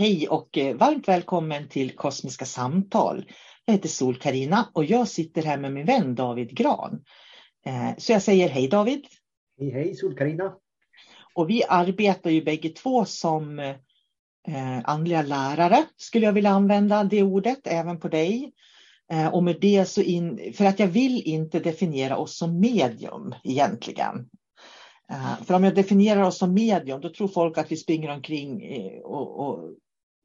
Hej och eh, varmt välkommen till Kosmiska samtal. Jag heter sol karina och jag sitter här med min vän David Gran. Eh, så jag säger hej David. Hej hej sol karina Och vi arbetar ju bägge två som eh, andliga lärare, skulle jag vilja använda det ordet, även på dig. Och med det så in, för att jag vill inte definiera oss som medium egentligen. För om jag definierar oss som medium, då tror folk att vi springer omkring och, och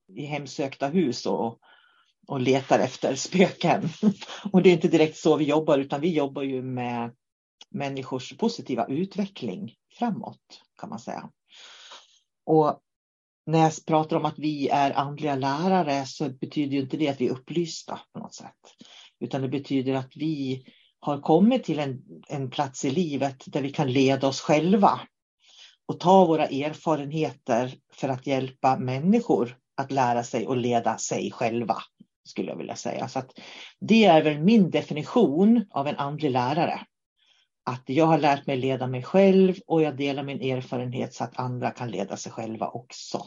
i hemsökta hus och, och letar efter spöken. Och det är inte direkt så vi jobbar, utan vi jobbar ju med människors positiva utveckling framåt, kan man säga. Och när jag pratar om att vi är andliga lärare så betyder ju inte det att vi är upplysta på något sätt. Utan det betyder att vi har kommit till en, en plats i livet där vi kan leda oss själva och ta våra erfarenheter för att hjälpa människor att lära sig och leda sig själva, skulle jag vilja säga. Så att det är väl min definition av en andlig lärare. Att jag har lärt mig leda mig själv och jag delar min erfarenhet så att andra kan leda sig själva också.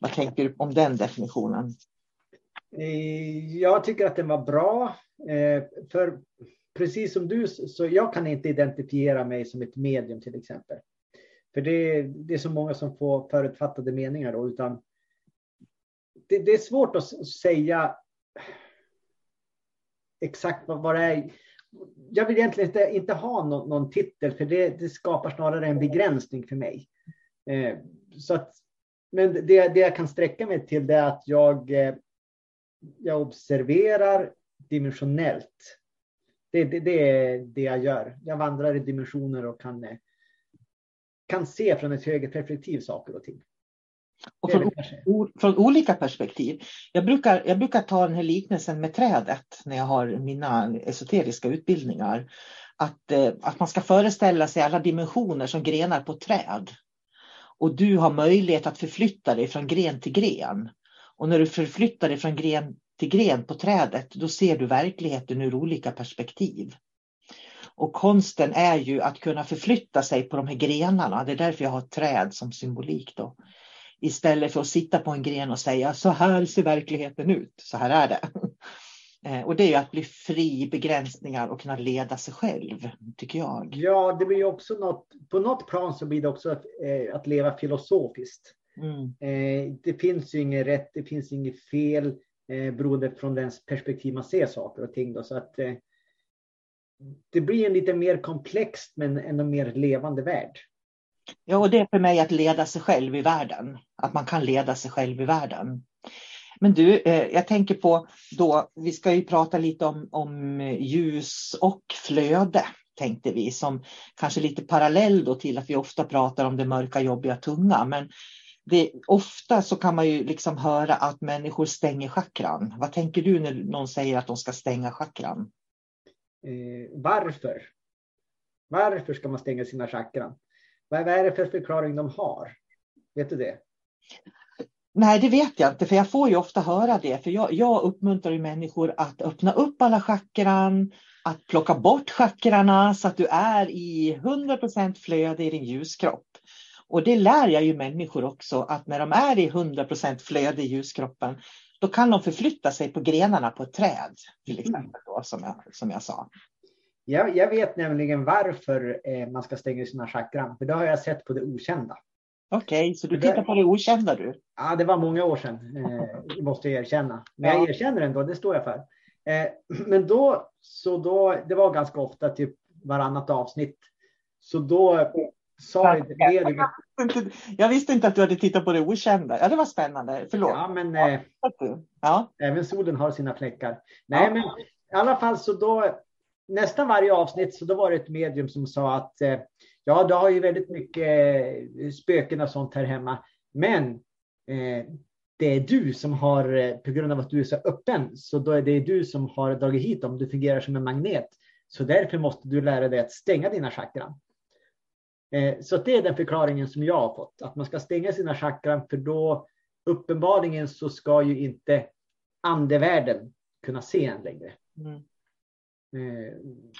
Vad tänker du om den definitionen? Eh, jag tycker att den var bra. Eh, för precis som du, så jag kan inte identifiera mig som ett medium till exempel. För det, det är så många som får förutfattade meningar då, utan det, det, är svårt att säga exakt vad, vad det är. Jag vill egentligen inte, inte ha någon, någon titel, för det, det, skapar snarare en begränsning för mig. Eh, så att, men det, det jag kan sträcka mig till det är att jag, eh, jag observerar dimensionellt. Det, det, det, är det jag gör. Jag vandrar i dimensioner och kan, eh, kan se från ett högre perspektiv saker och ting. Och från, o, från, olika perspektiv. Jag brukar, jag brukar ta den här liknelsen med trädet när jag har mina esoteriska utbildningar. Att, eh, att man ska föreställa sig alla dimensioner som grenar på träd. Och du har möjlighet att förflytta dig från gren till gren. Och när du förflyttar dig från gren till gren på trädet, då ser du verkligheten ur olika perspektiv. Och konsten är ju att kunna förflytta sig på de här grenarna. Det är därför jag har träd som symbolik. Då. Istället för att sitta på en gren och säga så här ser verkligheten ut, så här är det. Eh, och det är att bli fri i begränsningar och kunna leda sig själv, tycker jag. Ja, det blir också något, på något plan så blir det också att, eh, att leva filosofiskt. Mm. Eh, det finns ju inget rätt, det finns inget fel eh, beroende från dens perspektiv man ser saker och ting. Då, så att eh, det blir en lite mer komplext men ändå mer levande värld. Ja, och det är för mig att leda sig själv i världen. Att man kan leda sig själv i världen. Men du, eh, jag tänker på då, vi ska ju prata lite om, om ljus och flöde tänkte vi som kanske lite parallell då till att vi ofta pratar om det mörka, jobbiga, tunga. Men det, ofta så kan man ju liksom höra att människor stänger chakran. Vad tänker du när någon säger att de ska stänga chakran? Eh, varför? Varför ska man stänga sina chakran? Vad är det för förklaring de har? Vet du det? Nej, det vet jag inte, för jag får ju ofta höra det. För jag, jag uppmuntrar ju människor att öppna upp alla chakran, att plocka bort chakrarna så att du är i 100% flöde i din ljuskropp. Och det lär jag ju människor också, att när de är i 100% flöde i ljuskroppen, då kan de förflytta sig på grenarna på ett träd, till exempel, då, som, jag, som jag sa. Jag, jag vet nämligen varför eh, man ska stänga sina chakran, för det har jag sett på det okända. Okej, okay, så du tittar på det okända du? Ja, det var många år sedan, eh, måste jag erkänna. Men ja. jag erkänner ändå, det står jag för. Eh, men då, så då, det var ganska ofta, typ varannat avsnitt. Så då sa jag, jag, jag visste inte att du hade tittat på det okända. Ja, det var spännande. Förlåt. Ja, men eh, ja. även solen har sina fläckar. Nej, ja. men i alla fall så då nästan varje avsnitt så då var det ett medium som sa att eh, ja, du har ju väldigt mycket eh, spöken och sånt här hemma, men eh, det är du som har, eh, på grund av att du är så öppen, så då är det du som har dragit hit dem. Du fungerar som en magnet. Så därför måste du lära dig att stänga dina chakran. Eh, så det är den förklaringen som jag har fått, att man ska stänga sina chakran för då uppenbarligen så ska ju inte andevärlden kunna se en längre. Mm. Eh,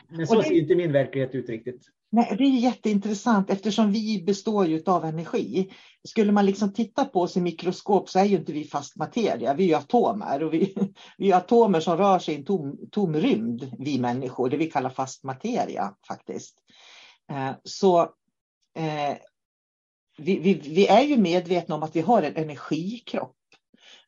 men så det, ser inte min verklighet ut riktigt. Nej, det är jätteintressant eftersom vi består ju av energi. Skulle man liksom titta på oss i mikroskop så är ju inte vi fast materia, vi är atomer. Och vi, vi är atomer som rör sig i en tom, tom rymd, vi människor, det vi kallar fast materia faktiskt. Eh, så eh, vi, vi, vi är ju medvetna om att vi har en energikropp.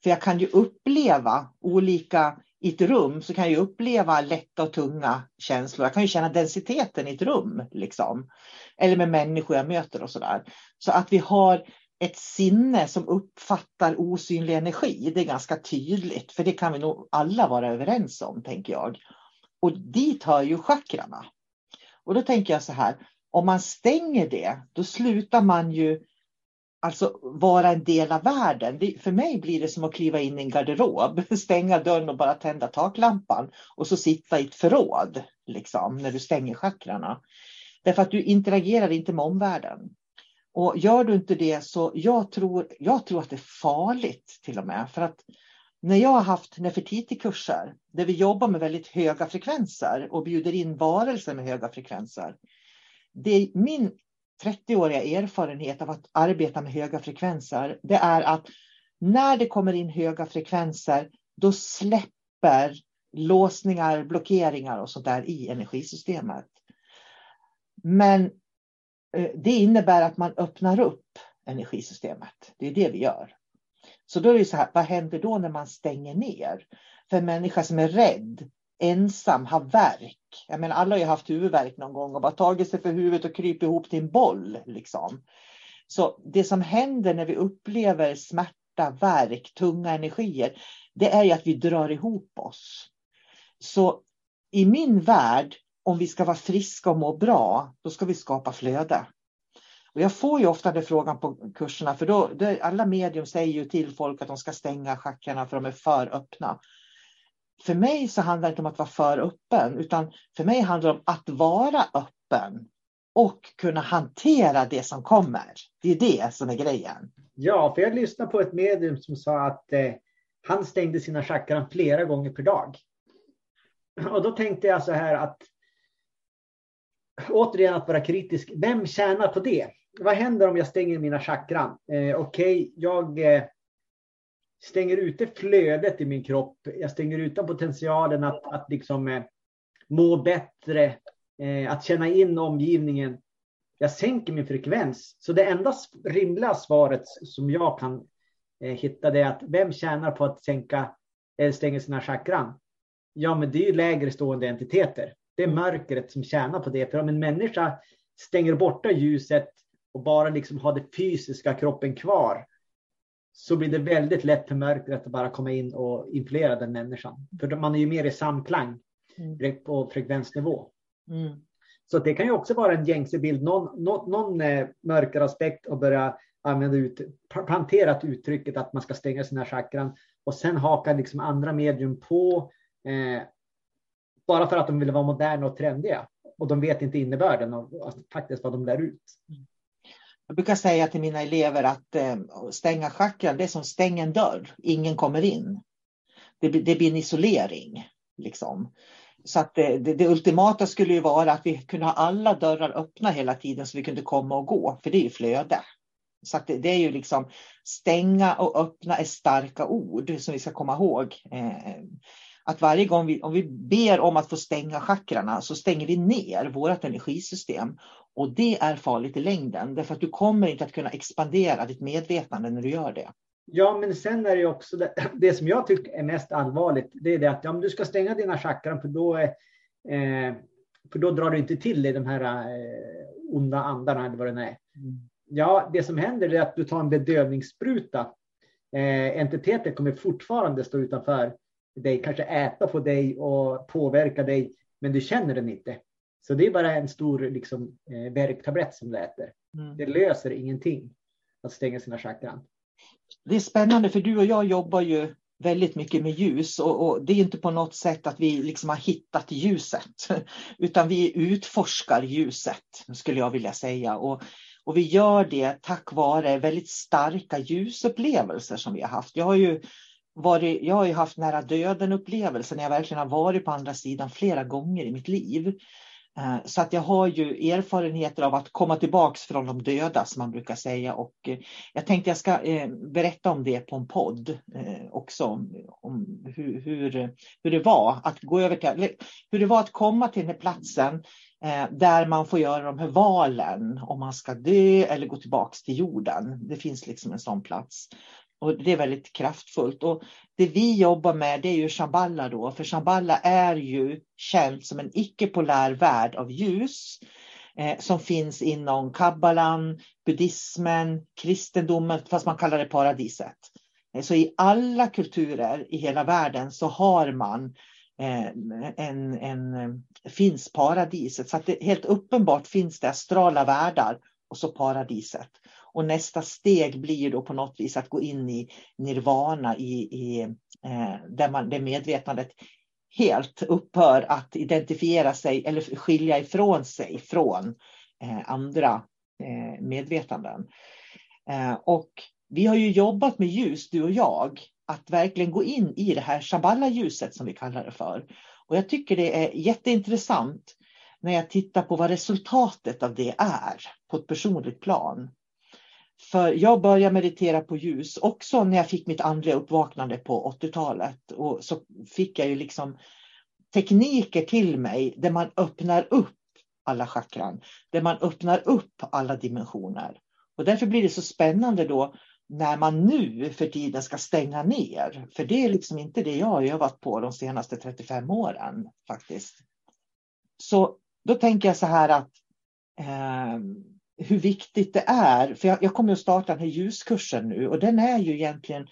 För jag kan ju uppleva olika i ett rum så kan jag uppleva lätta och tunga känslor. Jag kan ju känna densiteten i ett rum. Liksom. Eller med människor jag möter och så där. Så att vi har ett sinne som uppfattar osynlig energi, det är ganska tydligt. För det kan vi nog alla vara överens om, tänker jag. Och dit hör ju chakrarna. Och då tänker jag så här, om man stänger det, då slutar man ju alltså vara en del av världen. Det, för mig blir det som att kliva in i en garderob, stänga dörren och bara tända taklampan och så sitta i ett förråd liksom, när du stänger chakrarna. Därför att du interagerar inte med omvärlden. Och gör du inte det så jag tror, jag tror att det är farligt till och med. För att när jag har haft Nefertiti-kurser där vi jobbar med väldigt höga frekvenser och bjuder in varelser med höga frekvenser. Det är min 30-åriga erfarenhet av att arbeta med höga frekvenser, det är att när det kommer in höga frekvenser, då släpper låsningar, blockeringar och sånt där i energisystemet. Men eh, det innebär att man öppnar upp energisystemet. Det är det vi gör. Så då är det så här, vad händer då när man stänger ner? För en människa som är rädd, ensam, har värk. Jag menar, alla har ju haft huvudvärk någon gång och bara tagit sig för huvudet och krypit ihop till en boll. Liksom. Så det som händer när vi upplever smärta, värk, tunga energier, det är ju att vi drar ihop oss. Så i min värld, om vi ska vara friska och må bra, då ska vi skapa flöde. Och jag får ju ofta den frågan på kurserna, för då, då, alla medium säger ju till folk att de ska stänga chakrarna för de är för öppna. För mig så handlar det inte om att vara för öppen, utan för mig handlar det om att vara öppen och kunna hantera det som kommer. Det är det som är grejen. Ja, för jag lyssnade på ett medium som sa att eh, han stängde sina chakran flera gånger per dag. Och då tänkte jag så här att återigen att vara kritisk. Vem tjänar på det? Vad händer om jag stänger mina chakran? Eh, Okej, okay, jag eh, stänger ute flödet i min kropp. Jag stänger ute potentialen att, att liksom eh, må bättre, eh, att känna in omgivningen. Jag sänker min frekvens. Så det enda rimliga svaret som jag kan eh, hitta det är att vem tjänar på att sänka eller stänga sina chakran? Ja, men det är ju lägre stående entiteter. Det är mörkret som tjänar på det. För om en människa stänger borta ljuset och bara liksom har den fysiska kroppen kvar så blir det väldigt lätt för mörkret att bara komma in och influera den människan. För man är ju mer i samklang mm. på frekvensnivå. Mm. Så det kan ju också vara en gängse bild, någon, någon, någon eh, mörkare aspekt och börja använda ut, planterat uttrycket att man ska stänga sina chakran och sen haka liksom andra medium på eh, bara för att de vill vara moderna och trendiga. Och de vet inte innebörden av faktiskt vad de lär ut. Jag brukar säga till mina elever att eh, stänga chakran, det är som stänga en dörr. Ingen kommer in. Det, det blir en isolering. Liksom. Så att det, det, det, ultimata skulle ju vara att vi kunde ha alla dörrar öppna hela tiden så vi kunde komma och gå, för det är ju flöde. Så att det, det är ju liksom stänga och öppna är starka ord som vi ska komma ihåg. Eh, att varje gång vi, om vi ber om att få stänga chakrarna så stänger vi ner vårt energisystem. Och det är farligt i längden, därför att du kommer inte att kunna expandera ditt medvetande när du gör det. Ja, men sen är det också det, det som jag tycker är mest allvarligt. Det är det att ja, du ska stänga dina chakran för då, eh, för då drar du inte till dig de här eh, onda andarna eller vad det är. Mm. Ja, det som händer är att du tar en bedövningsspruta. Eh, entiteter kommer fortfarande stå utanför dig, kanske äta på dig och påverka dig, men du känner den inte. Så det är bara en stor liksom, eh, värktablett som du äter. Mm. Det löser ingenting att stänga sina chakran. Det är spännande för du och jag jobbar ju väldigt mycket med ljus och, och, det är inte på något sätt att vi liksom har hittat ljuset utan vi utforskar ljuset skulle jag vilja säga. Och, och vi gör det tack vare väldigt starka ljusupplevelser som vi har haft. Jag har ju varit, jag har ju haft nära döden upplevelser när jag verkligen har varit på andra sidan flera gånger i mitt liv. Eh, så att jag har ju erfarenheter av att komma tillbaks från de döda som man brukar säga och eh, jag tänkte jag ska eh, berätta om det på en podd också om hur, hur, hur det var att gå över till, hur det var att komma till den här platsen där man får göra de här valen om man ska dö eller gå tillbaks till jorden. Det finns liksom en sån plats. Och det är väldigt kraftfullt. Och det vi jobbar med det är ju Shamballa. då, för Shamballa är ju känt som en icke-polär värld av ljus eh, som finns inom kabbalan, buddhismen, kristendomen, fast man kallar det paradiset. Eh, så i alla kulturer i hela världen så har man eh, en, en, eh, finns paradiset. Så att det, helt uppenbart finns det astrala världar och så paradiset. Och nästa steg blir då på något vis att gå in i nirvana, i, i, eh, där, man, där medvetandet helt upphör att identifiera sig eller skilja ifrån sig från eh, andra eh, medvetanden. Eh, och vi har ju jobbat med ljus, du och jag, att verkligen gå in i det här Shambhala-ljuset som vi kallar det för. Och jag tycker det är jätteintressant när jag tittar på vad resultatet av det är på ett personligt plan. För jag började meditera på ljus också när jag fick mitt andliga uppvaknande på 80-talet. Och så fick jag ju liksom tekniker till mig där man öppnar upp alla chakran, där man öppnar upp alla dimensioner. Och därför blir det så spännande då när man nu för tiden ska stänga ner. För det är liksom inte det jag har övat på de senaste 35 åren faktiskt. Så då tänker jag så här att eh, hur viktigt det är. För jag, jag kommer att starta den här ljuskursen nu och den är ju egentligen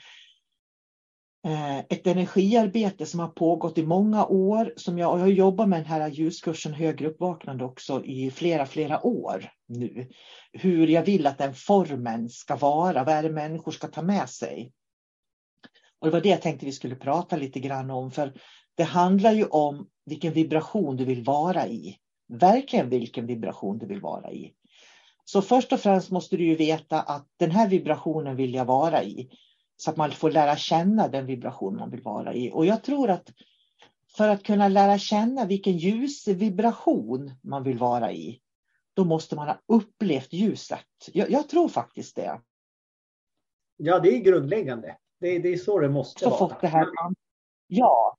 eh, ett energiarbete som har pågått i många år. Som jag, jag har jobbat med den här ljuskursen högre uppvaknande också i flera, flera år nu. Hur jag vill att den formen ska vara, vad är det människor ska ta med sig. Och det var det jag tänkte vi skulle prata lite grann om. För det handlar ju om vilken vibration du vill vara i. Verkligen vilken vibration du vill vara i. Så först och främst måste du ju veta att den här vibrationen vill jag vara i. Så att man får lära känna den vibration man vill vara i. Och jag tror att för att kunna lära känna vilken ljusvibration man vill vara i, då måste man ha upplevt ljuset. Jag, jag tror faktiskt det. Ja, det är grundläggande. Det är, det är så det måste så vara. Det här, ja.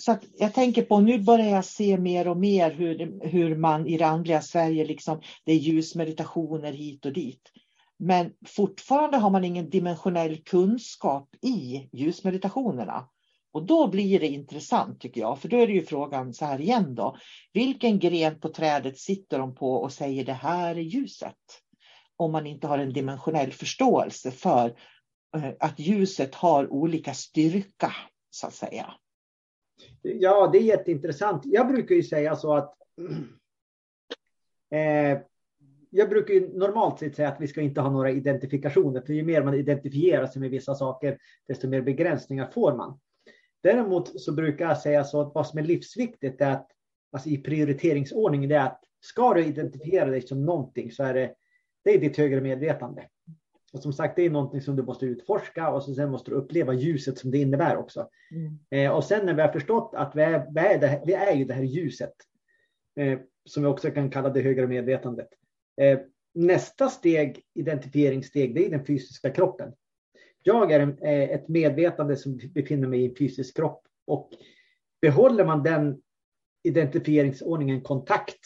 Så att jag tänker på, nu börjar jag se mer och mer hur, hur man i det andliga Sverige, liksom, det är ljusmeditationer hit och dit. Men fortfarande har man ingen dimensionell kunskap i ljusmeditationerna. Och då blir det intressant tycker jag, för då är det ju frågan så här igen då. Vilken gren på trädet sitter de på och säger det här är ljuset? Om man inte har en dimensionell förståelse för eh, att ljuset har olika styrka, så att säga. Ja, det är jätteintressant. Jag brukar ju säga så att eh, jag brukar ju normalt sett säga att vi ska inte ha några identifikationer, för ju mer man identifierar sig med vissa saker, desto mer begränsningar får man. Däremot så brukar jag säga så att vad som är livsviktigt är att, alltså i prioriteringsordningen, det är att ska du identifiera dig som någonting så är det, det är ditt högre medvetande. Och som sagt, det är någonting som du måste utforska och så sen måste du uppleva ljuset som det innebär också. Mm. Eh, och sen när vi har förstått att vi är, vi är, det, vi är ju det här ljuset, eh, som vi också kan kalla det högre medvetandet. Eh, nästa steg, identifieringssteg, det är den fysiska kroppen. Jag är en, eh, ett medvetande som befinner mig i en fysisk kropp och behåller man den identifieringsordningen kontakt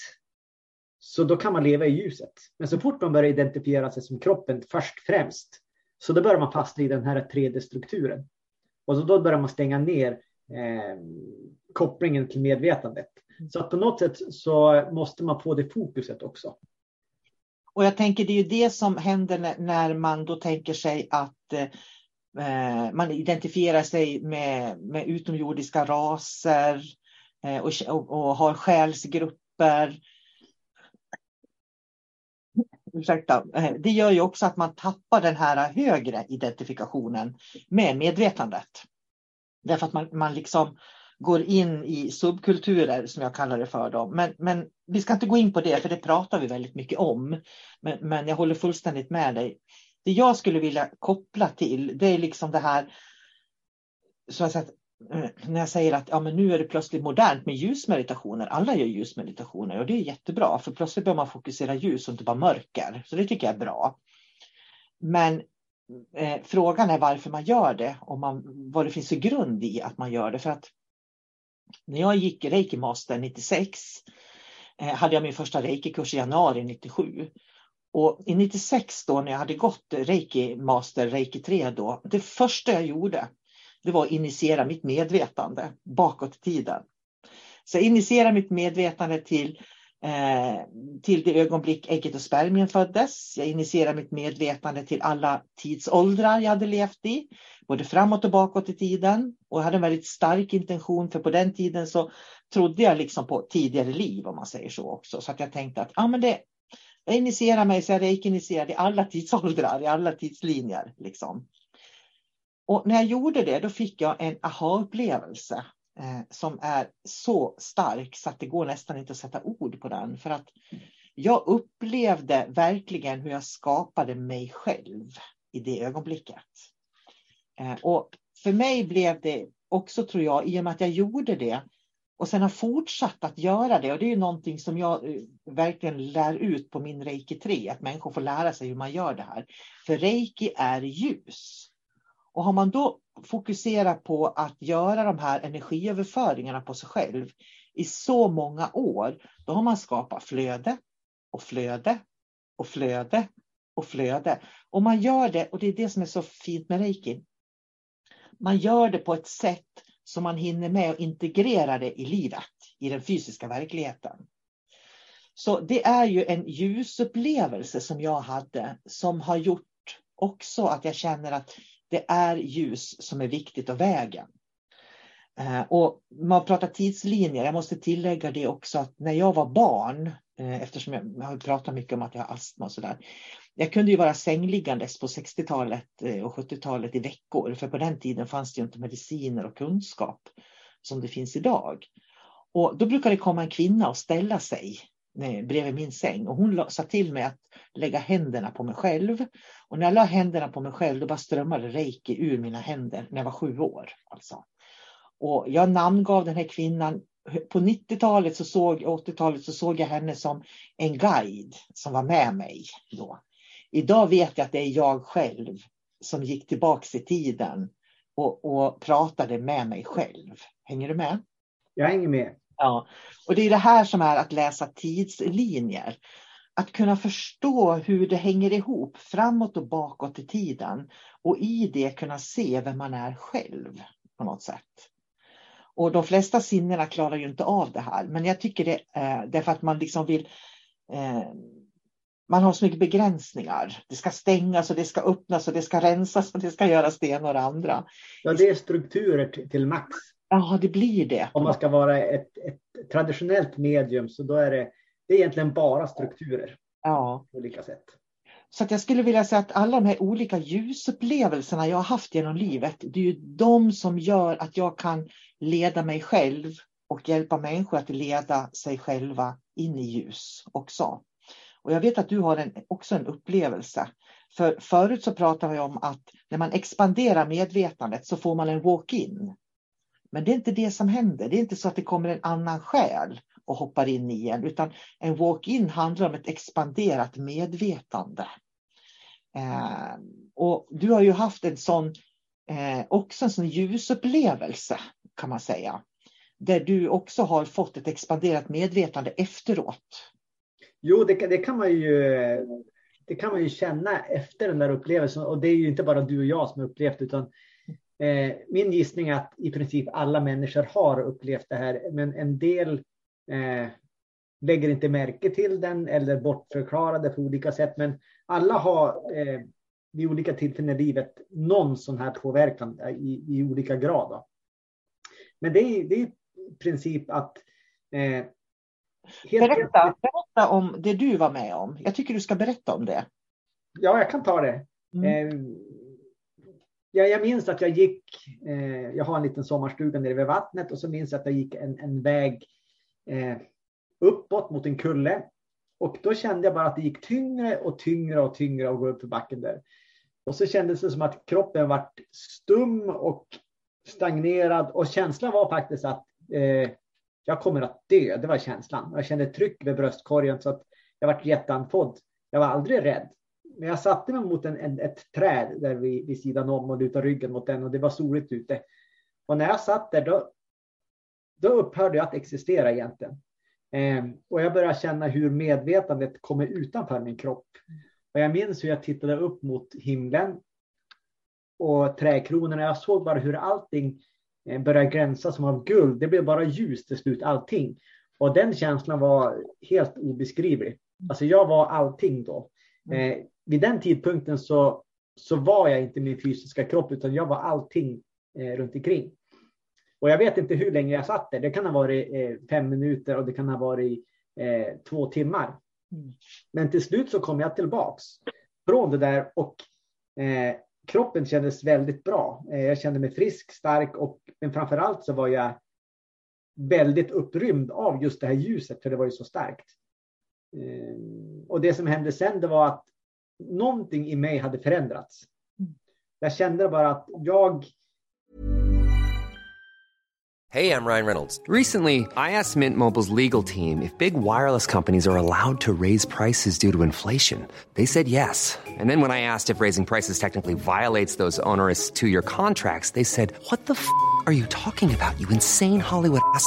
så då kan man leva i ljuset. Men så fort man börjar identifiera sig som kroppen först främst, så då börjar man fastna i den här 3D-strukturen. Och så då börjar man stänga ner eh, kopplingen till medvetandet. Så att på något sätt så måste man få det fokuset också. Och jag tänker det är ju det som händer när man då tänker sig att eh, man identifierar sig med, med utomjordiska raser eh, och, och, och har själsgrupper ursäkta, eh, det gör ju också att man tappar den här högre identifikationen med medvetandet. Därför att man, man liksom går in i subkulturer som jag kallar det för. Dem. Men, men vi ska inte gå in på det för det pratar vi väldigt mycket om. Men, men jag håller fullständigt med dig. Det jag skulle vilja koppla till det är liksom det här så att Eh, Eh, när jag säger att ja, men nu är det plötsligt modernt med ljusmeditationer. Alla gör ljusmeditationer och det är jättebra för plötsligt bör man fokusera ljus och inte bara mörker. Så det tycker jag är bra. Men eh, frågan är varför man gör det och man, vad det finns för grund i att man gör det. För att när jag gick Reiki Master 96 eh, hade jag min första Reiki-kurs i januari 97. Och i 96 då när jag hade gått Reiki Master, Reiki 3 då, det första jag gjorde det var att initiera mitt medvetande bakåt i tiden. Så jag initierade mitt medvetande till, eh, till det ögonblick ägget och spermien föddes. Jag initierade mitt medvetande till alla tidsåldrar jag hade levt i, både framåt och bakåt i tiden. Och jag hade en väldigt stark intention, för på den tiden så trodde jag liksom på tidigare liv, om man säger så också. Så att jag tänkte att ah, men det, jag initierar mig, så jag är initierad i alla tidsåldrar, i alla tidslinjer. Liksom. Och när jag gjorde det, då fick jag en aha-upplevelse eh, som är så stark så att det går nästan inte att sätta ord på den. För att jag upplevde verkligen hur jag skapade mig själv i det ögonblicket. Eh, och för mig blev det också, tror jag, i och med att jag gjorde det och sen har fortsatt att göra det. Och det är ju någonting som jag eh, verkligen lär ut på min reiki 3, att människor får lära sig hur man gör det här. För reiki är ljus. Och har man då fokuserat på att göra de här energiöverföringarna på sig själv i så många år, då har man skapat flöde och flöde och flöde och flöde. Och man gör det, och det är det som är så fint med reiki. Man gör det på ett sätt som man hinner med att integrera det i livet, i den fysiska verkligheten. Så det är ju en ljusupplevelse som jag hade som har gjort också att jag känner att det är ljus som är viktigt och vägen. Eh, och man pratar tidslinjer, jag måste tillägga det också att när jag var barn, eh, eftersom jag har pratat mycket om att jag har astma och sådär. Jag kunde ju vara sängliggandes på 60-talet eh, och 70-talet i veckor, för på den tiden fanns det ju inte mediciner och kunskap som det finns idag. Och då brukade det komma en kvinna och ställa sig bredvid min säng och hon sa till mig att lägga händerna på mig själv. Och när jag la händerna på mig själv då bara strömmade reiki ur mina händer när jag var sju år. Alltså. Och jag namngav den här kvinnan. På 90-talet så såg, 80-talet så såg jag henne som en guide som var med mig då. Idag vet jag att det är jag själv som gick tillbaks i tiden och, och pratade med mig själv. Hänger du med? Jag hänger med. Ja, och det är det här som är att läsa tidslinjer. Att kunna förstå hur det hänger ihop framåt och bakåt i tiden och i det kunna se vem man är själv på något sätt. Och de flesta sinnena klarar ju inte av det här, men jag tycker det eh, är därför att man liksom vill eh, man har så mycket begränsningar. Det ska stängas och det ska öppnas och det ska rensas och det ska göras det ena och det andra. Ja, det är strukturer till max. Ja, det blir det. Om man ska vara ett, ett traditionellt medium så då är det, det är egentligen bara strukturer. Ja. På olika sätt. Så jag skulle vilja säga att alla de här olika ljusupplevelserna jag har haft genom livet, det är ju de som gör att jag kan leda mig själv och hjälpa människor att leda sig själva in i ljus också. Och jag vet att du har en, också en upplevelse. För förut så pratade vi om att när man expanderar medvetandet så får man en walk-in. Men det är inte det som händer. Det är inte så att det kommer en annan själ och hoppar in i en, utan en walk-in handlar om ett expanderat medvetande. Eh, och du har ju haft en sån, eh, också en sån ljusupplevelse kan man säga. Där du också har fått ett expanderat medvetande efteråt. Jo, det, det, kan man ju, det kan man ju känna efter den där upplevelsen. Och det är ju inte bara du och jag som har upplevt utan min gissning är att i princip alla människor har upplevt det här. Men en del eh, lägger inte märke till den eller bortförklarar det på olika sätt. Men alla har eh, vid olika tillfällen i livet någon sån här påverkan i, i olika grad. Då. Men det är, det är i princip att eh, berätta, berätta om det du var med om. Jag tycker du ska berätta om det. Ja, jag kan ta det. Mm. Eh, jag, jag minns att jag gick, eh, jag har en liten sommarstuga nere vid vattnet och så minns jag att jag gick en, en väg eh, uppåt mot en kulle. Och då kände jag bara att det gick tyngre och tyngre och tyngre att gå upp för backen där. Och så kändes det som att kroppen var stum och stagnerad och känslan var faktiskt att eh, jag kommer att dö. Det var känslan. Jag kände tryck vid bröstkorgen så att jag var jätteandfådd. Jag var aldrig rädd. Men jag satte mig mot en, en, ett träd där vid, vid sidan om och lutade ryggen mot den och det var soligt ute. Och när jag satt där då, då upphörde jag att existera egentligen. Eh, och jag började känna hur medvetandet kommer utanför min kropp. Och jag minns hur jag tittade upp mot himlen och trädkronorna. Jag såg bara hur allting Eh, började gränsa som av guld. Det blev bara ljus till slut, allting. Och den känslan var helt obeskrivlig. Alltså jag var allting då. Mm. Eh, vid den tidpunkten så, så var jag inte min fysiska kropp utan jag var allting eh, runt omkring. Och jag vet inte hur länge jag satt där. Det kan ha varit eh, fem minuter och det kan ha varit eh, två timmar. Mm. Men till slut så kom jag tillbaks från det där och eh, kroppen kändes väldigt bra. Eh, jag kände mig frisk, stark och men framför allt så var jag väldigt upprymd av just det här ljuset för det var ju så starkt. Eh, och det som hände sen det var att någonting i mig hade förändrats. Mm. Jag kände bara att jag Hej, jag Ryan Reynolds. Recently, I asked Mint Mobiles legal team if big wireless companies are allowed to raise prices due to inflation. They said yes. And then when I asked if raising prices technically violates those onerous two-year contracts, they said, what the f*** are you talking about, you insane Hollywood ass?"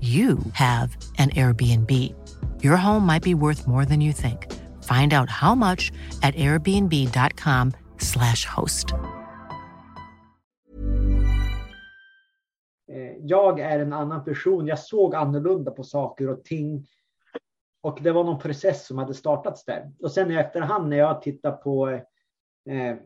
you have an Airbnb. Your home might be worth more than you think. Find out how much at airbnb.com slash host. Eh, jag är en annan person. Jag såg annorlunda på saker och ting. Och det var någon process som hade startats där. Och sen i efterhand när jag tittar på eh,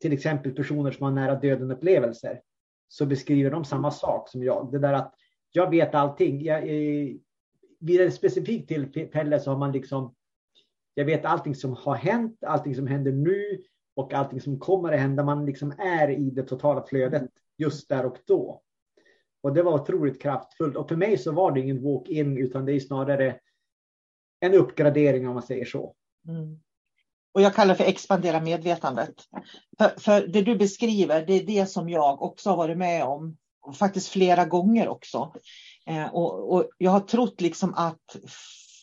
till exempel personer som har nära döden upplevelser så beskriver de samma sak som jag. Det där att jag vet allting. Jag, eh, vid ett specifikt tillfälle så har man liksom, jag vet allting som har hänt, allting som händer nu och allting som kommer att hända. Man liksom är i det totala flödet just där och då. Och det var otroligt kraftfullt. Och för mig så var det ingen walk-in utan det är snarare en uppgradering om man säger så. Mm. Och jag kallar det för expandera medvetandet. För, för, det du beskriver, det är det som jag också har varit med om faktiskt flera gånger också. Eh, och, och, jag har trott liksom att,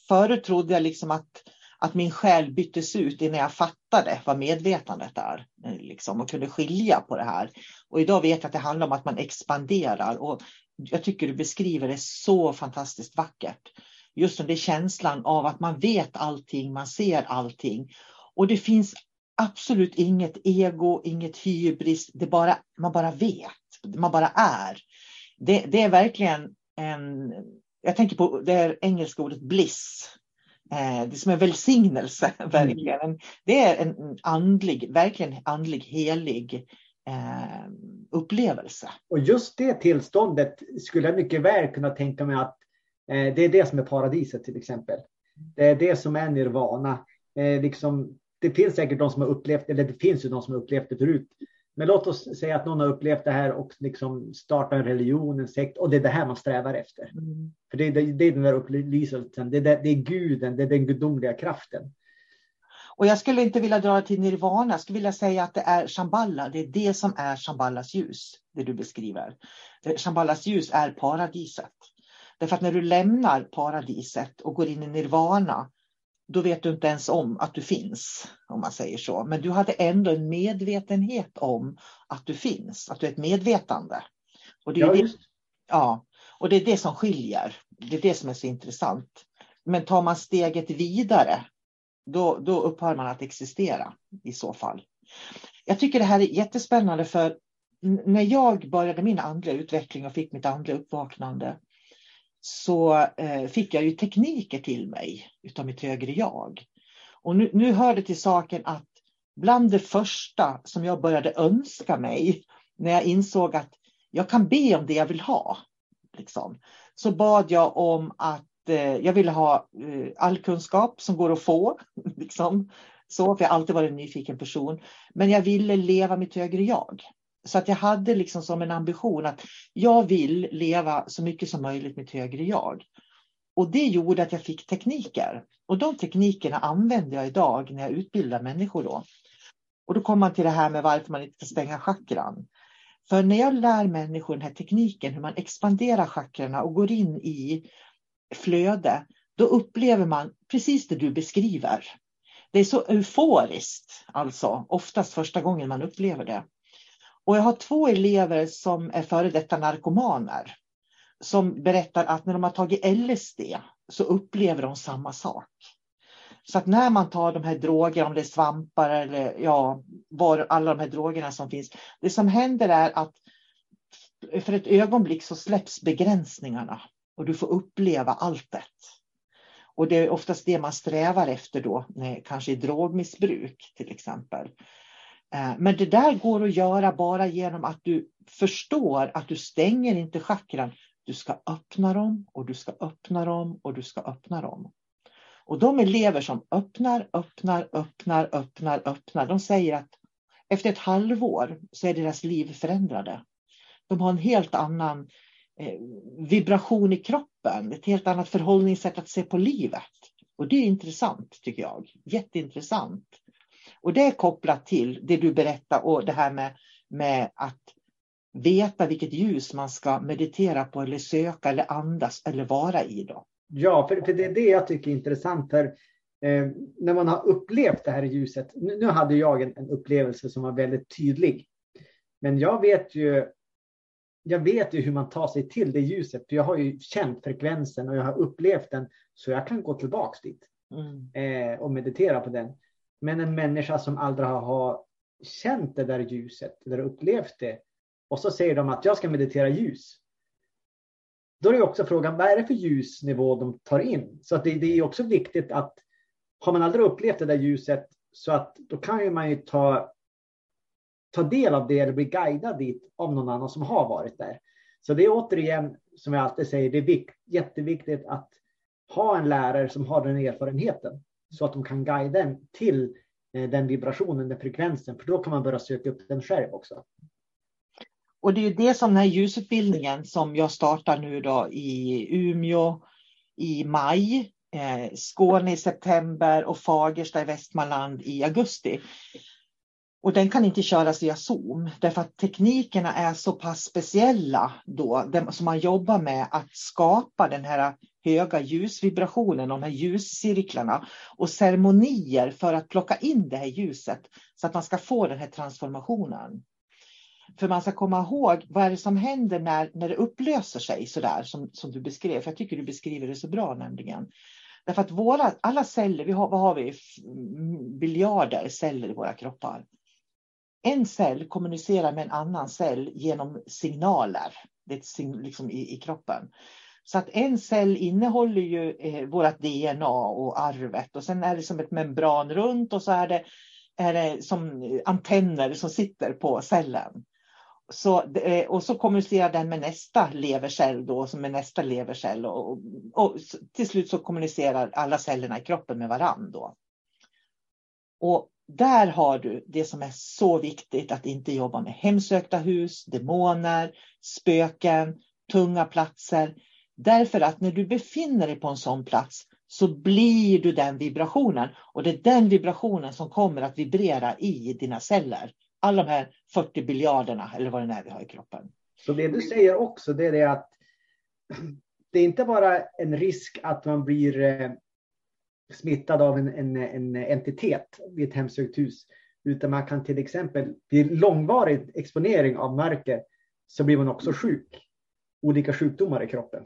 förut trodde jag liksom att, att min själ byttes ut innan jag fattade vad medvetandet är. Eh, liksom, och kunde skilja på det här. Och idag vet jag att det handlar om att man expanderar. Och jag tycker du beskriver det så fantastiskt vackert. Just den där känslan av att man vet allting, man ser allting. Och det finns absolut inget ego, inget hybris, det bara, man bara vet man bara är. Det, det är verkligen en, jag tänker på det engelska ordet bliss. Eh, det är som en välsignelse, mm. verkligen. Det är en andlig, verkligen andlig, helig eh, upplevelse. Och just det tillståndet skulle jag mycket väl kunna tänka mig att eh, det är det som är paradiset till exempel. Det är det som är nirvana. Liksom, det finns säkert de som har upplevt, eller det finns ju de som har upplevt det förut. Men låt oss säga att någon har upplevt det här och liksom startar en religion, en sekt och det är det här man strävar efter. Mm. För det, det, det, är den där upplyselsen, det, det, det är guden, det är den gudomliga kraften. Och jag skulle inte vilja dra till nirvana, jag skulle vilja säga att det är shamballa, det är det som är shamballas ljus, det du beskriver. Shamballas ljus är paradiset. Därför att när du lämnar paradiset och går in i nirvana, då vet du inte ens om att du finns, om man säger så. Men du hade ändå en medvetenhet om att du finns, att du är ett medvetande. Och det är, ja, det, ja, och det, är det som skiljer. Det är det som är så intressant. Men tar man steget vidare, då, då upphör man att existera i så fall. Jag tycker det här är jättespännande för när jag började min andliga utveckling och fick mitt andliga uppvaknande så eh, fick jag ju tekniker till mig utav mitt högre jag. Och nu, nu hör det till saken att bland det första som jag började önska mig när jag insåg att jag kan be om det jag vill ha. Liksom, så bad jag om att eh, jag ville ha eh, all kunskap som går att få. Liksom, så, för jag har alltid varit en nyfiken person. Men jag ville leva mitt högre jag. Så att jag hade liksom som en ambition att jag vill leva så mycket som möjligt med ett högre jag. Och det gjorde att jag fick tekniker. Och de teknikerna använder jag idag när jag utbildar människor. Då. Och då kommer man till det här med varför man inte ska stänga chakran. För när jag lär människor den här tekniken, hur man expanderar chakrarna och går in i flöde, då upplever man precis det du beskriver. Det är så euforiskt, alltså oftast första gången man upplever det. Och jag har två elever som är före detta narkomaner. Som berättar att när de har tagit LSD så upplever de samma sak. Så att när man tar de här drogerna, om det är svampar eller ja, var alla de här drogerna som finns. Det som händer är att för ett ögonblick så släpps begränsningarna och du får uppleva alltet. Och det är oftast det man strävar efter då, kanske i drogmissbruk till exempel. Eh, men det där går att göra bara genom att du förstår att du stänger inte chakran. Du ska öppna dem och du ska öppna dem och du ska öppna dem. Och de elever som öppnar, öppnar, öppnar, öppnar, öppnar, de säger att efter ett halvår så är deras liv förändrade. De har en helt annan eh, vibration i kroppen, ett helt annat förhållningssätt att se på livet. Och det är intressant tycker jag, jätteintressant. Och det är kopplat till det du berättar och det här med, med att veta vilket ljus man ska meditera på eller söka eller andas eller vara i. Då. Ja, för, för det är det jag tycker är intressant. För, eh, när man har upplevt det här ljuset. Nu, nu hade jag en, en, upplevelse som var väldigt tydlig. Men jag vet ju jag vet ju hur man tar sig till det ljuset. För jag har ju känt frekvensen och jag har upplevt den. Så jag kan gå tillbaks dit mm. eh, och meditera på den. Men en människa som aldrig har känt det där ljuset eller upplevt det och så säger de att jag ska meditera ljus. Då är det också frågan, vad är det för ljusnivå de tar in? Så att det, det är också viktigt att har man aldrig upplevt det där ljuset så att då kan ju man ju ta, ta del av det eller bli guidad dit av någon annan som har varit där. Så det är återigen, som jag alltid säger, det är vikt, jätteviktigt att ha en lärare som har den erfarenheten så att de kan guida en till eh, den vibrationen, den frekvensen, för då kan man börja söka upp den själv också. Och det är det som den här ljusutbildningen som jag startar nu då i Umeå i maj, eh, Skåne i september och Fagersta i Västmanland i augusti. Och den kan inte köras via Zoom därför att teknikerna är så pass speciella då som man jobbar med att skapa den här höga ljusvibrationen, de här ljuscirklarna och ceremonier för att plocka in det här ljuset så att man ska få den här transformationen. För man ska komma ihåg vad är det som händer när, när det upplöser sig så där som, som du beskrev. För jag tycker du beskriver det så bra nämligen. Därför att våra, alla celler, vi har, vad har vi? Biljarder celler i våra kroppar. En cell kommunicerar med en annan cell genom signaler det är liksom i, i kroppen. Så att en cell innehåller ju eh, vårt DNA och arvet och sen är det som ett membran runt och så är det, är det som antenner som sitter på cellen. Så, eh, och så kommunicerar den med nästa levercell då, som är nästa levercell och, och, och, till slut så kommunicerar alla cellerna i kroppen med varandra. Och där har du det som är så viktigt att inte jobba med hemsökta hus, demoner, spöken, tunga platser. Därför att när du befinner dig på en sån plats så blir du den vibrationen och det är den vibrationen som kommer att vibrera i dina celler alla de här 40 biljarderna eller vad det är vi har i kroppen. Så det du säger också det är det att det är inte bara en risk att man blir eh, smittad av en, en, en entitet vid ett hemsökt hus, utan man kan till exempel vid långvarig exponering av mörker så blir man också sjuk. Olika sjukdomar i kroppen.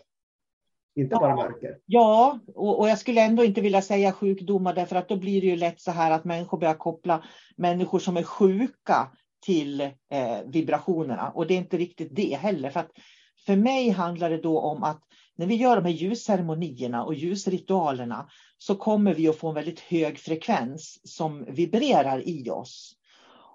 Inte bara mörker. Ja, och, och, jag skulle ändå inte vilja säga sjukdomar därför att då blir det ju lätt så här att människor börjar koppla människor som är sjuka till eh, vibrationerna. Och det är inte riktigt det heller. För, att för mig handlar det då om att när vi gör de här ljusceremonierna och ljusritualerna så kommer vi att få en väldigt hög frekvens som vibrerar i oss.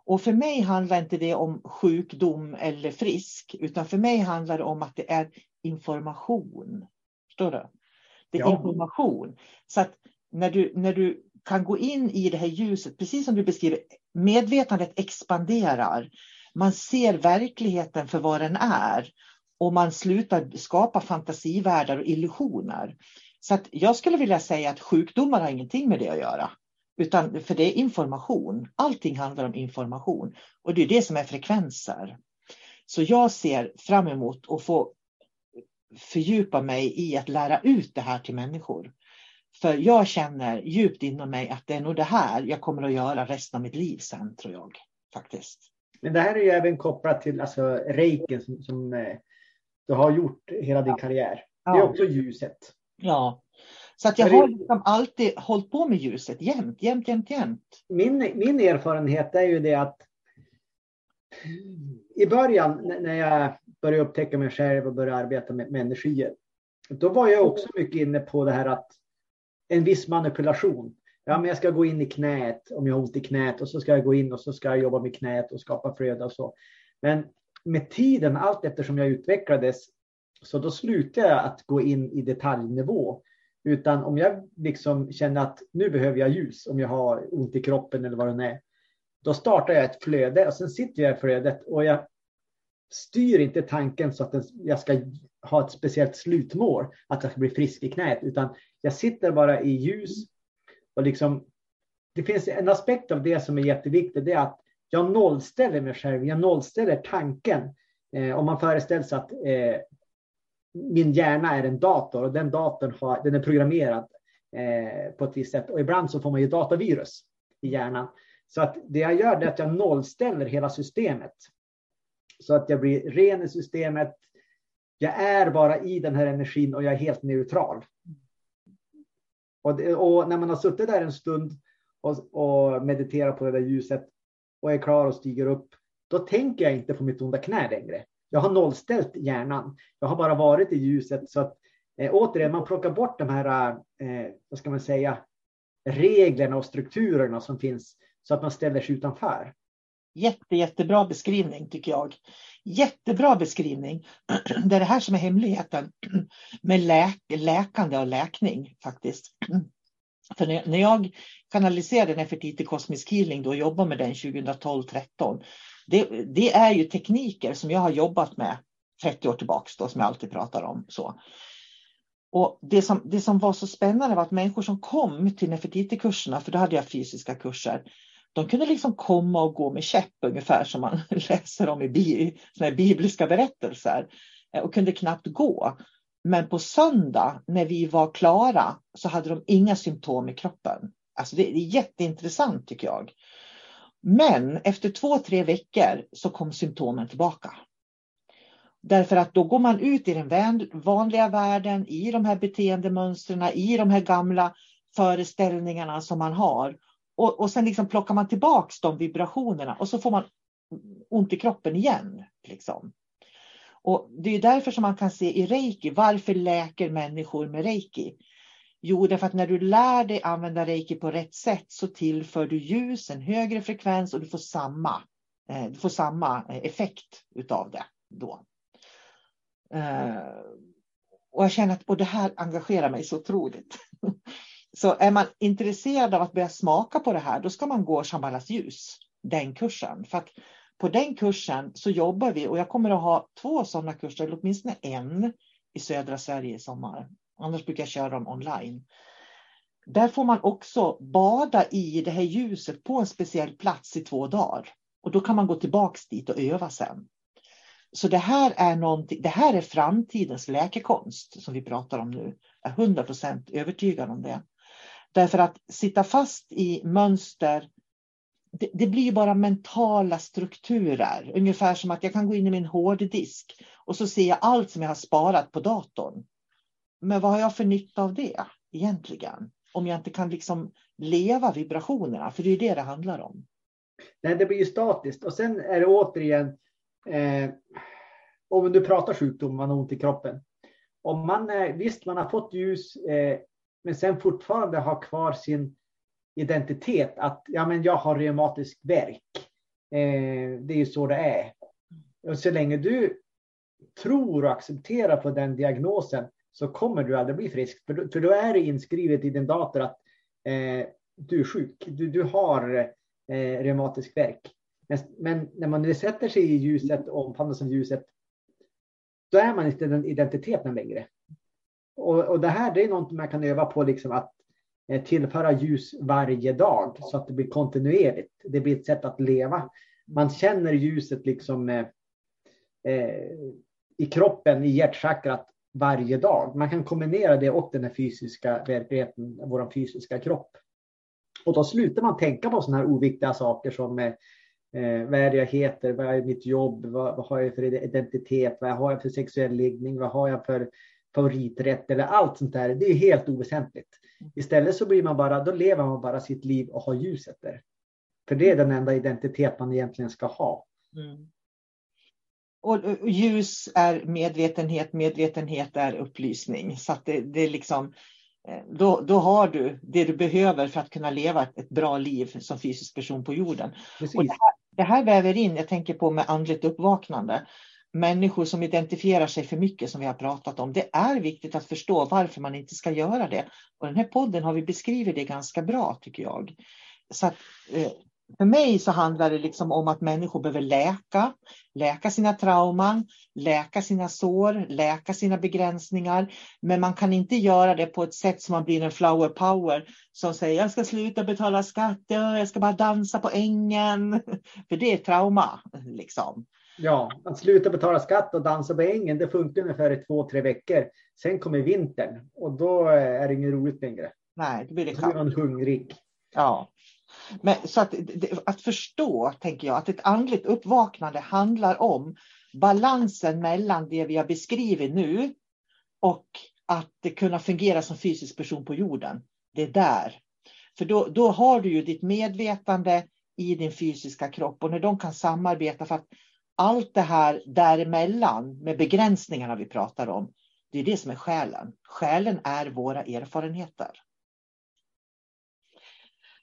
Och för mig handlar inte det om sjukdom eller frisk, utan för mig handlar det om att det är information. Förstår du? Det är ja. information. Så att när du, när du kan gå in i det här ljuset, precis som du beskriver, medvetandet expanderar. Man ser verkligheten för vad den är och man slutar skapa fantasivärldar och illusioner. Så att jag skulle vilja säga att sjukdomar har ingenting med det att göra. Utan för det är information. Allting handlar om information. Och det är det som är frekvenser. Så jag ser fram emot att få fördjupa mig i att lära ut det här till människor. För jag känner djupt inom mig att det är nog det här jag kommer att göra resten av mitt liv sen, tror jag. Faktiskt. Men det här är ju även kopplat till alltså, reiken som, som eh, du har gjort hela din karriär. Det är också ljuset. Ja, så att jag har liksom alltid hållit på med ljuset jämt, jämt, jämt, jämt. Min, min erfarenhet är ju det att i början när jag började upptäcka mig själv och började arbeta med, med energier, då var jag också mycket inne på det här att en viss manipulation. Ja, men jag ska gå in i knät om jag har ont i knät och så ska jag gå in och så ska jag jobba med knät och skapa flöde och så. Men med tiden, allt eftersom jag utvecklades, så då slutade jag att gå in i detaljnivå. Utan om jag liksom känner att nu behöver jag ljus, om jag har ont i kroppen eller vad det är, då startar jag ett flöde och sen sitter jag i flödet och jag styr inte tanken så att jag ska ha ett speciellt slutmål, att jag ska bli frisk i knät, utan jag sitter bara i ljus och liksom, det finns en aspekt av det som är jätteviktig, det är att jag nollställer mig själv, jag nollställer tanken. Eh, om man föreställer sig att eh, min hjärna är en dator och den datorn har, den är programmerad eh, på ett visst sätt och ibland så får man ju datavirus i hjärnan. Så att det jag gör är att jag nollställer hela systemet. Så att jag blir ren i systemet. Jag är bara i den här energin och jag är helt neutral. Och, det, och när man har suttit där en stund och, och mediterat på det där ljuset och är klar och stiger upp, då tänker jag inte på mitt onda knä längre. Jag har nollställt hjärnan. Jag har bara varit i ljuset. Så att, eh, återigen, man plockar bort de här, eh, vad ska man säga, reglerna och strukturerna som finns så att man ställer sig utanför. Jätte, jättebra beskrivning tycker jag. Jättebra beskrivning. Det är det här som är hemligheten med läk läkande och läkning faktiskt. För när jag kanaliserade Nefertiti Cosmic Healing och jobbade med den 2012-13. Det, det, är ju tekniker som jag har jobbat med 30 år tillbaks då, som jag alltid pratar om. Så. Och det som, det som var så spännande var att människor som kom till Nefertiti-kurserna, för då hade jag fysiska kurser, de kunde liksom komma och gå med käpp ungefär som man läser om i bi, såna bibliska berättelser eh, och kunde knappt gå. Men på söndag när vi var klara så hade de inga symptom i kroppen. Alltså det är jätteintressant tycker jag. Men efter två, tre veckor så kom symptomen tillbaka. Därför att då går man ut i den vanliga världen, i de här beteendemönstren, i de här gamla föreställningarna som man har. Och, och sen liksom plockar man tillbaks de vibrationerna och så får man ont i kroppen igen. Liksom. Och Det är därför som man kan se i reiki, varför läker människor med reiki? Jo, därför att när du lär dig använda reiki på rätt sätt så tillför du ljus, en högre frekvens och du får samma, eh, du får samma eh, effekt utav det då. Eh, och jag känner att och det här engagerar mig så otroligt. Så är man intresserad av att börja smaka på det här, då ska man gå Shambhalas ljus, den kursen. För att på den kursen så jobbar vi, och jag kommer att ha två sådana kurser, eller åtminstone en i södra Sverige i sommar. Annars brukar jag köra dem online. Där får man också bada i det här ljuset på en speciell plats i två dagar. Och då kan man gå tillbaks dit och öva sen. Så det här är, det här är framtidens läkekonst som vi pratar om nu. Jag är 100 procent övertygad om det. Därför att sitta fast i mönster, det, det blir bara mentala strukturer. Ungefär som att jag kan gå in i min hårddisk och så ser jag allt som jag har sparat på datorn. Men vad har jag för nytta av det egentligen? Om jag inte kan liksom leva vibrationerna, för det är det det handlar om. Nej, det blir ju statiskt. Och sen är det återigen, eh, om du pratar sjukdom, man har ont i kroppen. Om man, eh, visst, man har fått ljus, eh, men sen fortfarande har kvar sin identitet att ja, men jag har reumatisk verk. Eh, det är ju så det är. Och så länge du tror och accepterar på den diagnosen så kommer du aldrig bli frisk. För då, för då är det inskrivet i din dator att eh, du är sjuk. Du, du har eh, reumatisk verk. Men, men, när man sätter sig i ljuset och omfamnas av ljuset, då är man inte den identiteten längre. Och, och det här det är något man kan öva på, liksom att Eh, tillföra ljus varje dag så att det blir kontinuerligt. Det blir ett sätt att leva. Man känner ljuset liksom eh, eh, i kroppen, i hjärtchakrat varje dag. Man kan kombinera det och den här fysiska verkligheten, vår fysiska kropp. Och då slutar man tänka på sådana här oviktiga saker som eh, Eh, vad är det jag heter? Vad är mitt jobb? Vad, vad, har jag för identitet? Vad har jag för sexuell läggning? Vad har jag för favoriträtt? Eller allt sånt där. Det är helt oväsentligt. Istället så blir man bara, då lever man bara sitt liv och har ljuset där. För det är den enda identitet man egentligen ska ha. Mm. Och ljus är medvetenhet, medvetenhet är upplysning. Så det, det är liksom, eh, då, då har du det du behöver för att kunna leva ett bra liv som fysisk person på jorden. Och det, här, det här väver in, jag tänker på med andligt uppvaknande, människor som identifierar sig för mycket som vi har pratat om. Det är viktigt att förstå varför man inte ska göra det. Och den här podden har vi beskrivit det ganska bra tycker jag. Så att, eh, för mig så handlar det liksom om att människor behöver läka, läka sina trauman, läka sina sår, läka sina begränsningar. Men man kan inte göra det på ett sätt som man blir en flower power som säger jag ska sluta betala skatt, jag ska bara dansa på ängen. För det är trauma. Liksom. Ja, att sluta betala skatt och dansa på ängen, det funkar ungefär i två, tre veckor. Sen kommer vintern och då är det inget roligt längre. Nej, då blir det kallt. Då blir man hungrig. Ja. Men, så att, att förstå, tänker jag, att ett andligt uppvaknande handlar om balansen mellan det vi har beskrivit nu och att kunna fungera som fysisk person på jorden. Det är där. För då, då har du ju ditt medvetande i din fysiska kropp och när de kan samarbeta för att allt det här däremellan med begränsningarna vi pratar om, det är det som är själen. Själen är våra erfarenheter.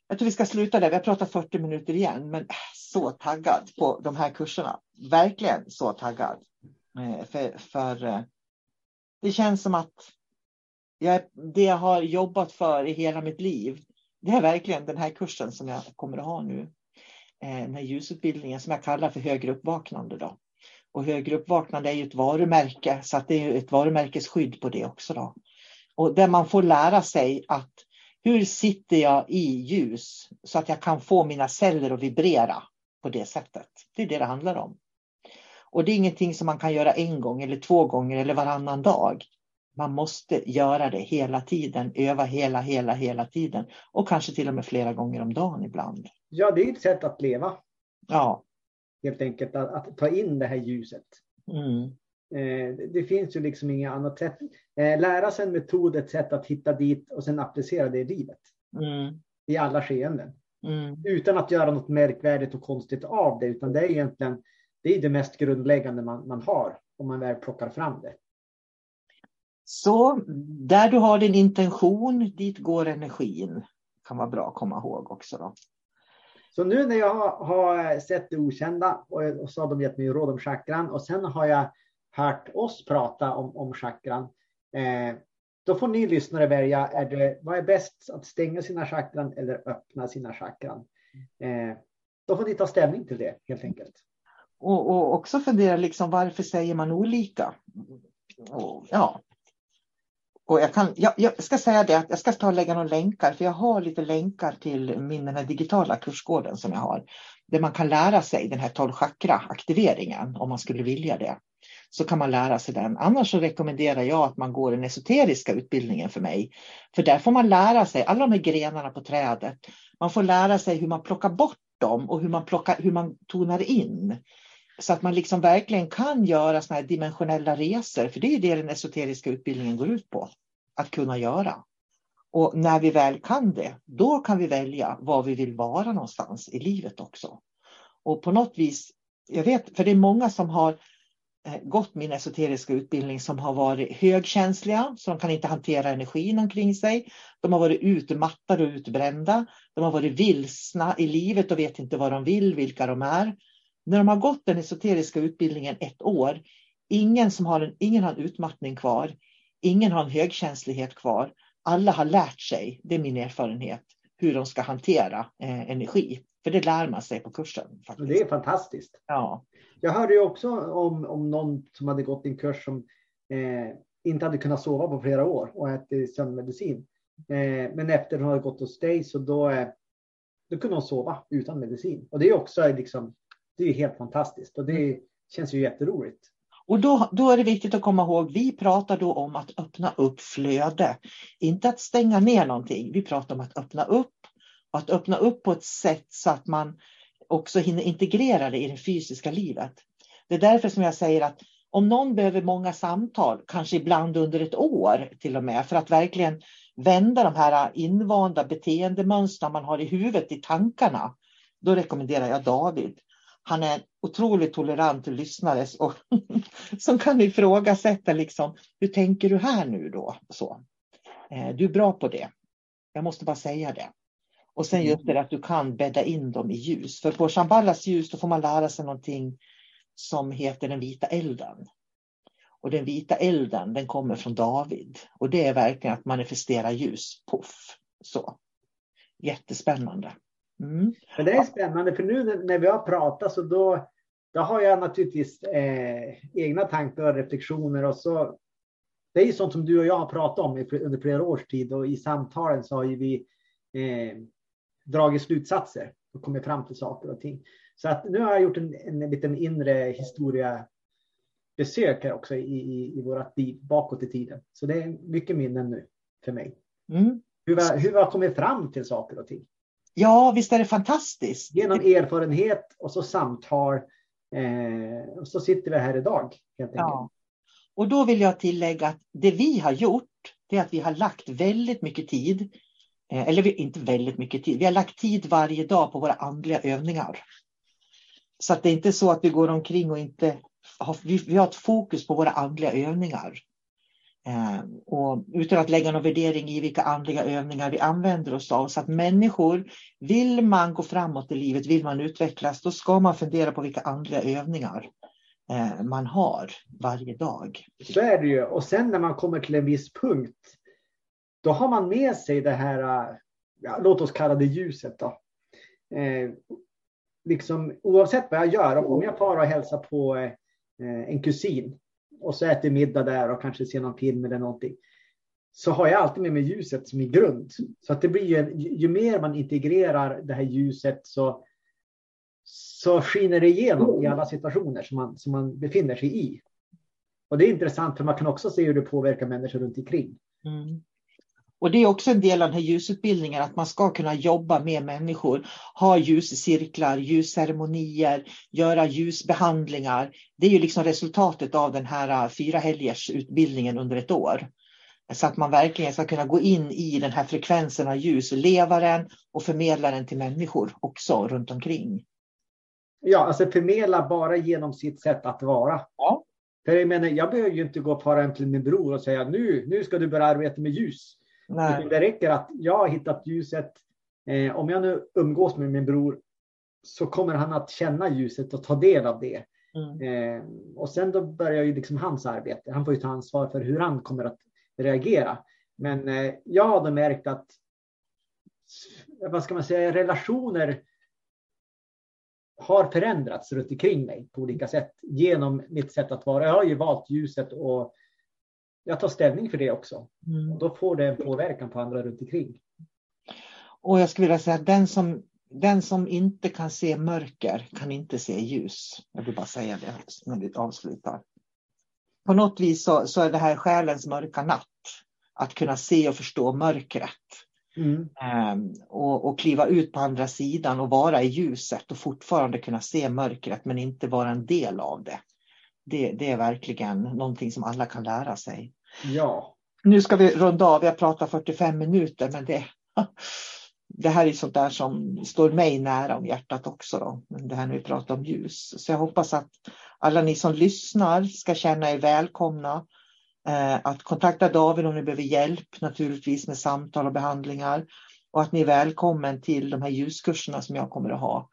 Jag tror vi ska sluta där. Vi har pratat 40 minuter igen, men så taggad på de här kurserna. Verkligen så taggad. Eh, för, för eh, det känns som att jag, det jag har jobbat för i hela mitt liv, det är verkligen den här kursen som jag kommer att ha nu. Eh, den här ljusutbildningen som jag kallar för högre uppvaknande. Då. Och högre uppvaknande är ju ett varumärke, så att det är ett varumärkesskydd på det också. Då. Och där man får lära sig att hur sitter jag i ljus så att jag kan få mina celler att vibrera på det sättet? Det är det det handlar om. Och det är ingenting som man kan göra en gång eller två gånger eller varannan dag. Man måste göra det hela tiden, öva hela, hela, hela tiden och kanske till och med flera gånger om dagen ibland. Ja, det är ett sätt att leva. Ja. Helt enkelt att, att ta in det här ljuset. Mm. Eh, det finns ju liksom inget annat sätt. Eh, lära sig en metod, ett sätt att hitta dit och sen applicera det i livet. Mm. I alla skeenden. Mm. Utan att göra något märkvärdigt och konstigt av det, utan det är egentligen det, är det mest grundläggande man, man har om man väl plockar fram det. Så där du har din intention, dit går energin. Kan vara bra att komma ihåg också. Då. Så nu när jag har, sett det okända och, och så har de gett mig råd om chakran och sen har jag hört oss prata om, om chakran. Eh, då får ni lyssnare välja, är det, vad är bäst att stänga sina chakran eller öppna sina chakran? Eh, då får ni ta ställning till det helt enkelt. Och, och också fundera liksom varför säger man olika? Och, ja. Och jag, kan, jag, jag, ska säga det att jag ska ta och lägga några länkar, för jag har lite länkar till min den här digitala kursgården som jag har. Där man kan lära sig den här 12 chakra aktiveringen om man skulle vilja det så kan man lära sig den. Annars så rekommenderar jag att man går den esoteriska utbildningen för mig. För där får man lära sig alla de här grenarna på trädet. Man får lära sig hur man plockar bort dem och hur man, plockar, hur man tonar in. Så att man liksom verkligen kan göra såna här dimensionella resor. För det är det den esoteriska utbildningen går ut på. Att kunna göra. Och när vi väl kan det, då kan vi välja var vi vill vara någonstans i livet också. Och på något vis, jag vet, för det är många som har eh, gått min esoteriska utbildning som har varit högkänsliga, så de kan inte hantera energin omkring sig. De har varit utmattade och utbrända. De har varit vilsna i livet och vet inte vad de vill, vilka de är. När de har gått den esoteriska utbildningen ett år, ingen, som har en, ingen har en utmattning kvar, ingen har en högkänslighet kvar. Alla har lärt sig, det är min erfarenhet, hur de ska hantera eh, energi. För det lär man sig på kursen. Faktiskt. Det är fantastiskt. Ja. Jag hörde också om, om någon som hade gått en kurs som eh, inte hade kunnat sova på flera år och ätit sömnmedicin. Eh, men efter hon hade gått hos dig så då, eh, då kunde hon sova utan medicin. Och det är också liksom, det är helt fantastiskt och det känns ju jätteroligt. Och då, då är det viktigt att komma ihåg, vi pratar då om att öppna upp flöde. Inte att stänga ner någonting. Vi pratar om att öppna upp och att öppna upp på ett sätt så att man också hinner integrera det i det fysiska livet. Det är därför som jag säger att om någon behöver många samtal, kanske ibland under ett år till och med, för att verkligen vända de här invanda beteendemönstren man har i huvudet, i tankarna, då rekommenderar jag David. Han är otroligt tolerant lyssnare och som kan ifrågasätta liksom, hur tänker du här nu då? Så. Eh, du är bra på det. Jag måste bara säga det. Och sen just det att du kan bädda in dem i ljus. För på Shambhalas ljus då får man lära sig någonting som heter den vita elden. Och den vita elden den kommer från David. Och det är verkligen att manifestera ljus. Puff. Så. Jättespännande. Mm. Men det är spännande för nu när vi har pratat så då, då har jag naturligtvis eh, egna tankar och reflektioner och så. Det är ju sånt som du och jag har pratat om under flera års tid och i samtalen så har ju vi eh, dragit slutsatser och kommit fram till saker och ting. Så att nu har jag gjort en, en liten inre historia besök här också i, i, i vårat liv bakåt i tiden. Så det är mycket minnen nu för mig. Mm. Hur, vi, hur vi har kommit fram till saker och ting. Ja, visst är det fantastiskt. Genom erfarenhet och så samtal. Eh, och så sitter vi här idag. Helt ja. Och då vill jag tillägga att det vi har gjort, det är att vi har lagt väldigt mycket tid, eh, eller inte väldigt mycket tid, vi har lagt tid varje dag på våra andliga övningar. Så att det är inte så att vi går omkring och inte har, vi, vi har ett fokus på våra andliga övningar. Eh, och utan att lägga någon värdering i vilka andliga övningar vi använder oss av. Så att människor, vill man gå framåt i livet, vill man utvecklas, då ska man fundera på vilka andliga övningar eh, man har varje dag. Så är det ju. Och sen när man kommer till en viss punkt, då har man med sig det här, ja, låt oss kalla det ljuset då. Eh, liksom, oavsett vad jag gör, om jag far och hälsar på eh, en kusin och så äter middag där och kanske ser någon film eller någonting. Så har jag alltid med mig ljuset som i grund. Så att det blir ju, ju mer man integrerar det här ljuset så, så skiner det igenom i alla situationer som man, som man befinner sig i. Och det är intressant för man kan också se hur det påverkar människor runt omkring. Mm. Och det är också en del av den här ljusutbildningen, att man ska kunna jobba med människor, ha ljuscirklar, ljusceremonier, göra ljusbehandlingar. Det är ju liksom resultatet av den här äh, fyra helgers utbildningen under ett år. Så att man verkligen ska kunna gå in i den här frekvensen av ljus, leva den och förmedla den till människor också runt omkring. Ja, alltså förmedla bara genom sitt sätt att vara. Ja. För jag menar, jag behöver ju inte gå och hem till min bror och säga nu, nu ska du börja arbeta med ljus. Nej. Det räcker att jag har hittat ljuset. Eh, om jag nu umgås med min bror så kommer han att känna ljuset och ta del av det. Mm. Eh, och sen då börjar ju liksom hans arbete. Han får ju ta ansvar för hur han kommer att reagera. Men eh, jag har märkt att vad ska man säga, relationer har förändrats runt omkring mig på olika sätt genom mitt sätt att vara. Jag har ju valt ljuset och jag tar ställning för det också. Mm. Och då får det en påverkan på andra runt omkring. Och jag skulle vilja säga att den som, den som inte kan se mörker kan inte se ljus. Jag vill bara säga det när vi avslutar. På något vis så, så är det här själens mörka natt. Att kunna se och förstå mörkret. Mm. Um, och, och kliva ut på andra sidan och vara i ljuset och fortfarande kunna se mörkret men inte vara en del av det. Det, det är verkligen någonting som alla kan lära sig. Ja. Nu ska vi runda av, vi har pratat 45 minuter men det, det här är sånt där som står mig nära om hjärtat också. Då. Det här när vi pratar om ljus. Så jag hoppas att alla ni som lyssnar ska känna er välkomna. Eh, att kontakta David om ni behöver hjälp naturligtvis med samtal och behandlingar. Och att ni är välkommen till de här ljuskurserna som jag kommer att ha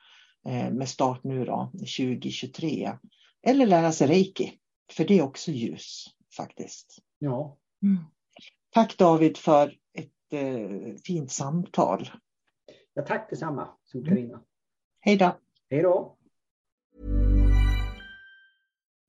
eh, med start nu då 2023. Eller lära sig reiki, för det är också ljus faktiskt. Ja. Mm. Tack David för ett eh, fint samtal. Ja, tack detsamma, Sol-Carina. Mm. Hej då. Hej då.